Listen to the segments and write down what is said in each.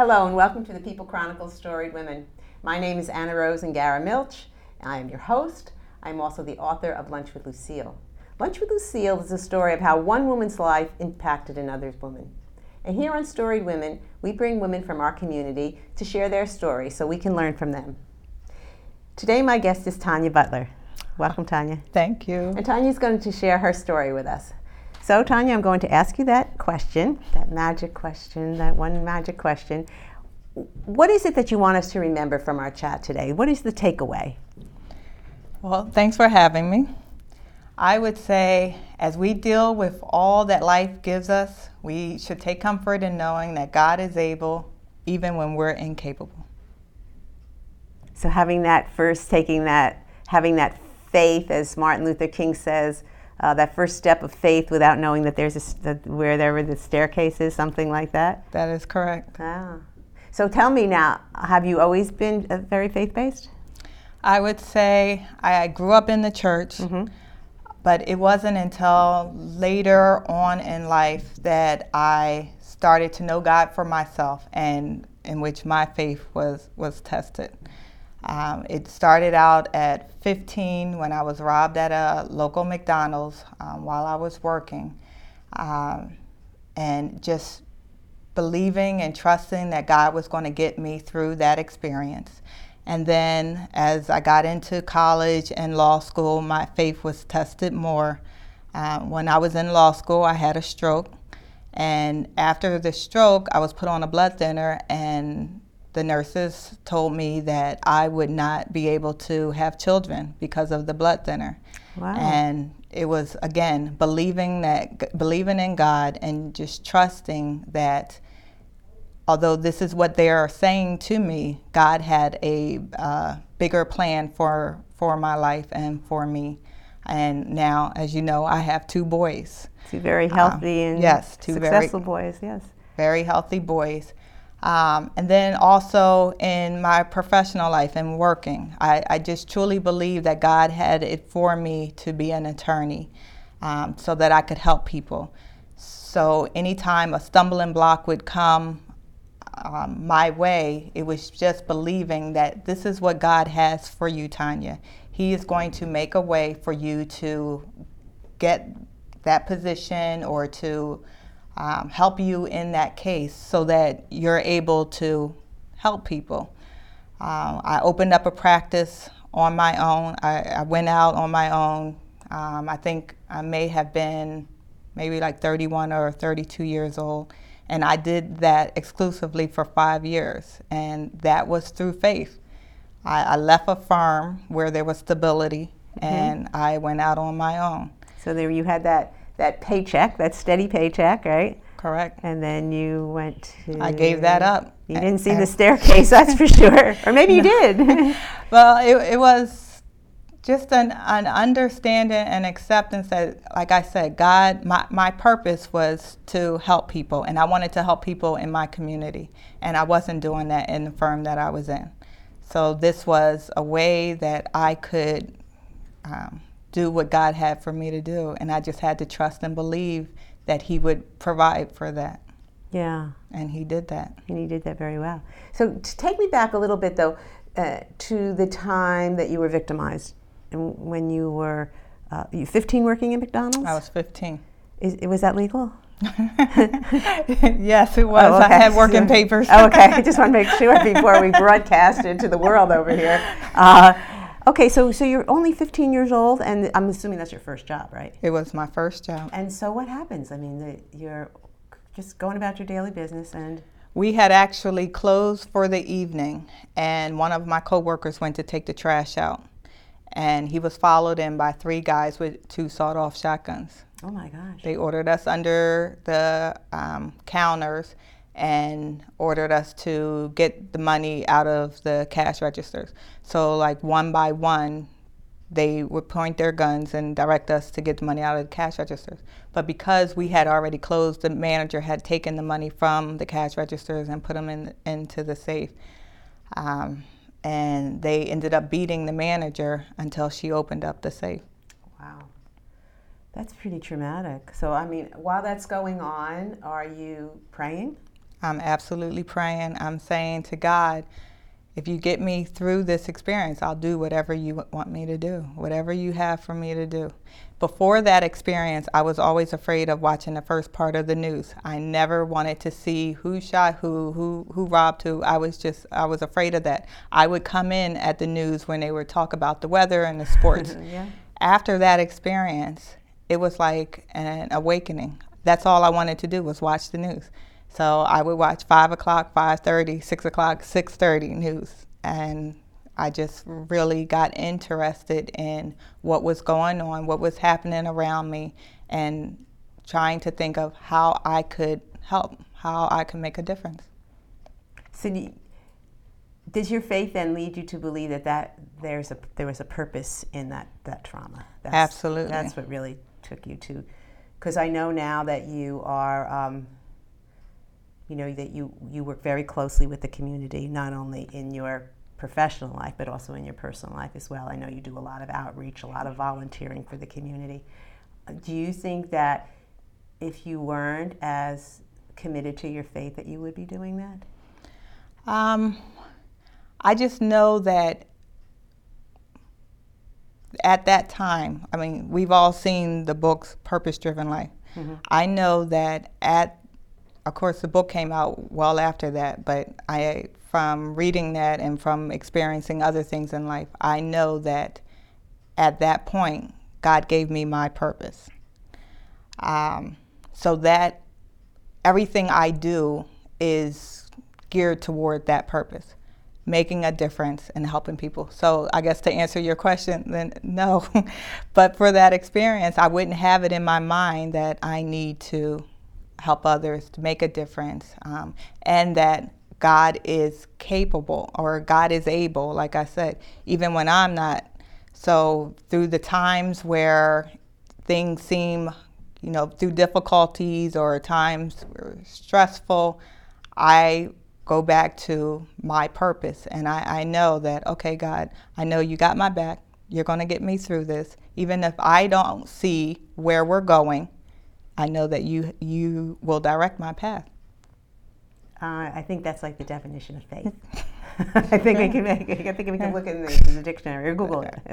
Hello and welcome to the People Chronicles Storied Women. My name is Annarose Ingarra-Milch. I am your host. I'm also the author of Lunch with Lucille. Lunch with Lucille is a story of how one woman's life impacted another's woman. And here on Storied Women, we bring women from our community to share their story so we can learn from them. Today, my guest is Tanya Butler. Welcome, Tanya. Thank you. And Tanya is going to share her story with us. So, Tanya, I'm going to ask you that question, that magic question, that one magic question. What is it that you want us to remember from our chat today? What is the takeaway? Well, thanks for having me. I would say, as we deal with all that life gives us, we should take comfort in knowing that God is able even when we're incapable. So, having that first, taking that, having that faith, as Martin Luther King says, uh, that first step of faith without knowing that there's a, that where there were the staircases, something like that. That is correct. Ah. So tell me now, have you always been uh, very faith based? I would say I grew up in the church, mm-hmm. but it wasn't until later on in life that I started to know God for myself and in which my faith was, was tested. Um, it started out at 15 when I was robbed at a local McDonald's um, while I was working. Um, and just believing and trusting that God was going to get me through that experience. And then as I got into college and law school, my faith was tested more. Uh, when I was in law school, I had a stroke. And after the stroke, I was put on a blood thinner, and the nurses told me that I would not be able to have children because of the blood thinner. Wow. And it was again believing that believing in God and just trusting that although this is what they are saying to me, God had a uh, bigger plan for for my life and for me. And now, as you know, I have two boys. Two very healthy um, and yes, two successful very, boys. Yes, very healthy boys. Um, and then also in my professional life and working, I, I, just truly believe that God had it for me to be an attorney um, so that I could help people. So anytime a stumbling block would come um, my way, it was just believing that this is what God has for you, Tanya. He is going to make a way for you to get that position or to um, help you in that case so that you're able to help people. Um, I opened up a practice on my own. I, I went out on my own. Um, I think I may have been maybe like 31 or 32 years old. And I did that exclusively for five years. And that was through faith. I, I left a firm where there was stability mm-hmm. and I went out on my own. So there you had that that paycheck, that steady paycheck, right? Correct. And then you went to. I gave that up. You didn't see the staircase, that's for sure. Or maybe you did. well, it, it was just an, an understanding and acceptance that, like I said, God, my, my purpose was to help people, and I wanted to help people in my community. And I wasn't doing that in the firm that I was in. So this was a way that I could um, do what God had for me to do. And I just had to trust and believe that He would provide for that. Yeah. And He did that. And He did that very well. So to take me back a little bit, though, uh, to the time that you were victimized and when you were uh, you 15 working in McDonald's? I was 15. Is, was that legal? yes, it was. Oh, okay. I had working papers. oh, okay. I just want to make sure before we broadcast it to the world over here. Uh, Okay, so so you're only 15 years old, and I'm assuming that's your first job, right? It was my first job. And so what happens? I mean, the, you're just going about your daily business, and we had actually closed for the evening, and one of my coworkers went to take the trash out, and he was followed in by three guys with two sawed-off shotguns. Oh my gosh! They ordered us under the um, counters and ordered us to get the money out of the cash registers. So, like one by one, they would point their guns and direct us to get the money out of the cash registers. But because we had already closed, the manager had taken the money from the cash registers and put them in, into the safe. Um, and they ended up beating the manager until she opened up the safe. Wow. That's pretty traumatic. So, I mean, while that's going on, are you praying? I'm absolutely praying. I'm saying to God, if you get me through this experience, I'll do whatever you want me to do, whatever you have for me to do. Before that experience, I was always afraid of watching the first part of the news. I never wanted to see who shot who, who who robbed who. I was just I was afraid of that. I would come in at the news when they would talk about the weather and the sports. yeah. After that experience, it was like an awakening. That's all I wanted to do was watch the news. So I would watch five o'clock, 5:30, six o'clock, 6:30 news, and I just really got interested in what was going on, what was happening around me, and trying to think of how I could help, how I could make a difference. So, you, does your faith then lead you to believe that, that there's a there was a purpose in that that trauma? That's, Absolutely. That's what really took you to, because I know now that you are. Um, you know that you you work very closely with the community, not only in your professional life but also in your personal life as well. I know you do a lot of outreach, a lot of volunteering for the community. Do you think that if you weren't as committed to your faith that you would be doing that? Um, I just know that at that time, I mean, we've all seen the books Purpose Driven Life. Mm-hmm. I know that at of course, the book came out well after that, but I, from reading that and from experiencing other things in life, I know that at that point, God gave me my purpose. Um, so that everything I do is geared toward that purpose, making a difference and helping people. So I guess to answer your question, then no. but for that experience, I wouldn't have it in my mind that I need to help others to make a difference, um, and that God is capable or God is able, like I said, even when I'm not. So, through the times where things seem, you know, through difficulties or times stressful, I go back to my purpose. And I, I know that, okay, God, I know you got my back. You're going to get me through this. Even if I don't see where we're going, I know that you you will direct my path. Uh, I think that's like the definition of faith. I think I can. I think we can look in the, the dictionary or Google it.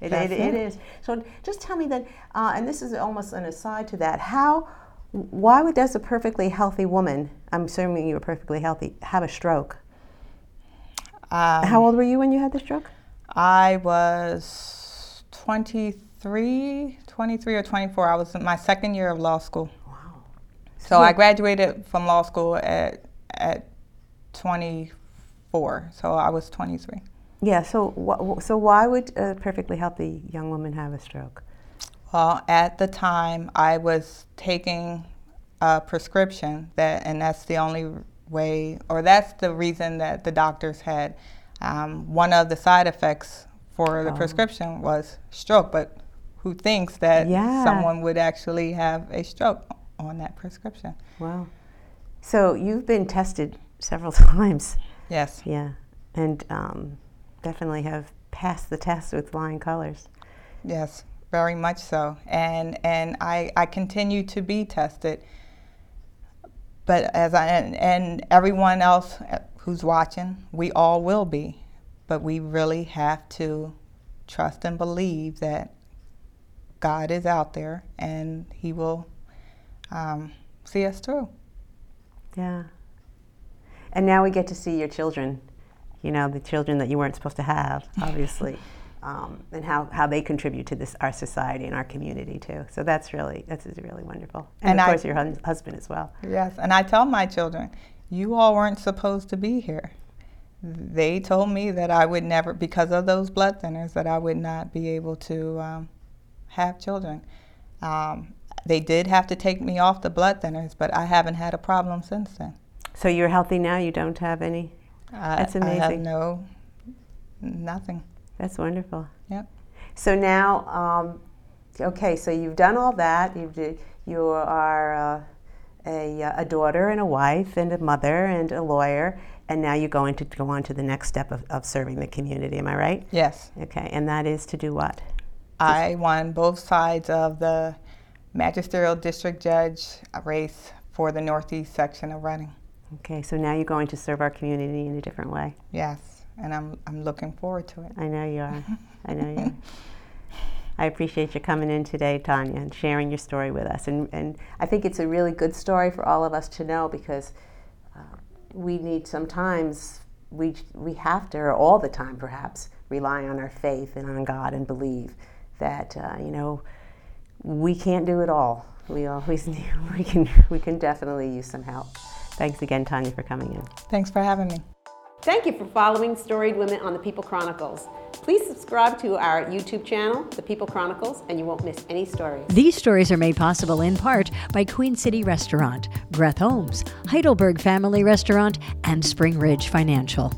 it, it, it is. So just tell me that, uh, and this is almost an aside to that. How, why would does a perfectly healthy woman? I'm assuming you were perfectly healthy. Have a stroke. Um, How old were you when you had the stroke? I was 23, 23 or 24. I was in my second year of law school. Wow. So. I graduated from law school at at 24. So I was 23. Yeah. So wh- so why would a perfectly healthy young woman have a stroke? Well, at the time I was taking a prescription that, and that's the only way, or that's the reason that the doctors had. Um, one of the side effects for the oh. prescription was stroke, but who thinks that yeah. someone would actually have a stroke on that prescription. Wow. So you've been tested several times. Yes. Yeah. And um, definitely have passed the test with flying colors. Yes, very much so. And and I, I continue to be tested. But as I and, and everyone else who's watching, we all will be. But we really have to trust and believe that God is out there and He will um, see us through. Yeah. And now we get to see your children, you know, the children that you weren't supposed to have, obviously, um, and how, how they contribute to this our society and our community too. So that's really that's really wonderful. And, and of I, course, your husband as well. Yes, and I tell my children, you all weren't supposed to be here. They told me that I would never, because of those blood thinners, that I would not be able to um, have children. Um, they did have to take me off the blood thinners, but I haven't had a problem since then. So you're healthy now? You don't have any? That's amazing. I have no, nothing. That's wonderful. Yep. So now, um, okay, so you've done all that. You you are uh, a, a daughter and a wife and a mother and a lawyer, and now you're going to go on to the next step of, of serving the community. Am I right? Yes. Okay, and that is to do what? I won both sides of the magisterial district judge race for the northeast section of Reading. Okay, so now you're going to serve our community in a different way. Yes, and I'm, I'm looking forward to it. I know you are. I know you are. I appreciate you coming in today, Tanya, and sharing your story with us. And, and I think it's a really good story for all of us to know because uh, we need sometimes, we, we have to, or all the time perhaps, rely on our faith and on God and believe that, uh, you know, we can't do it all. We always need, we can, we can definitely use some help. Thanks again, Tanya, for coming in. Thanks for having me. Thank you for following Storied Women on the People Chronicles. Please subscribe to our YouTube channel, The People Chronicles, and you won't miss any stories. These stories are made possible in part by Queen City Restaurant, Greth Homes, Heidelberg Family Restaurant, and Spring Ridge Financial.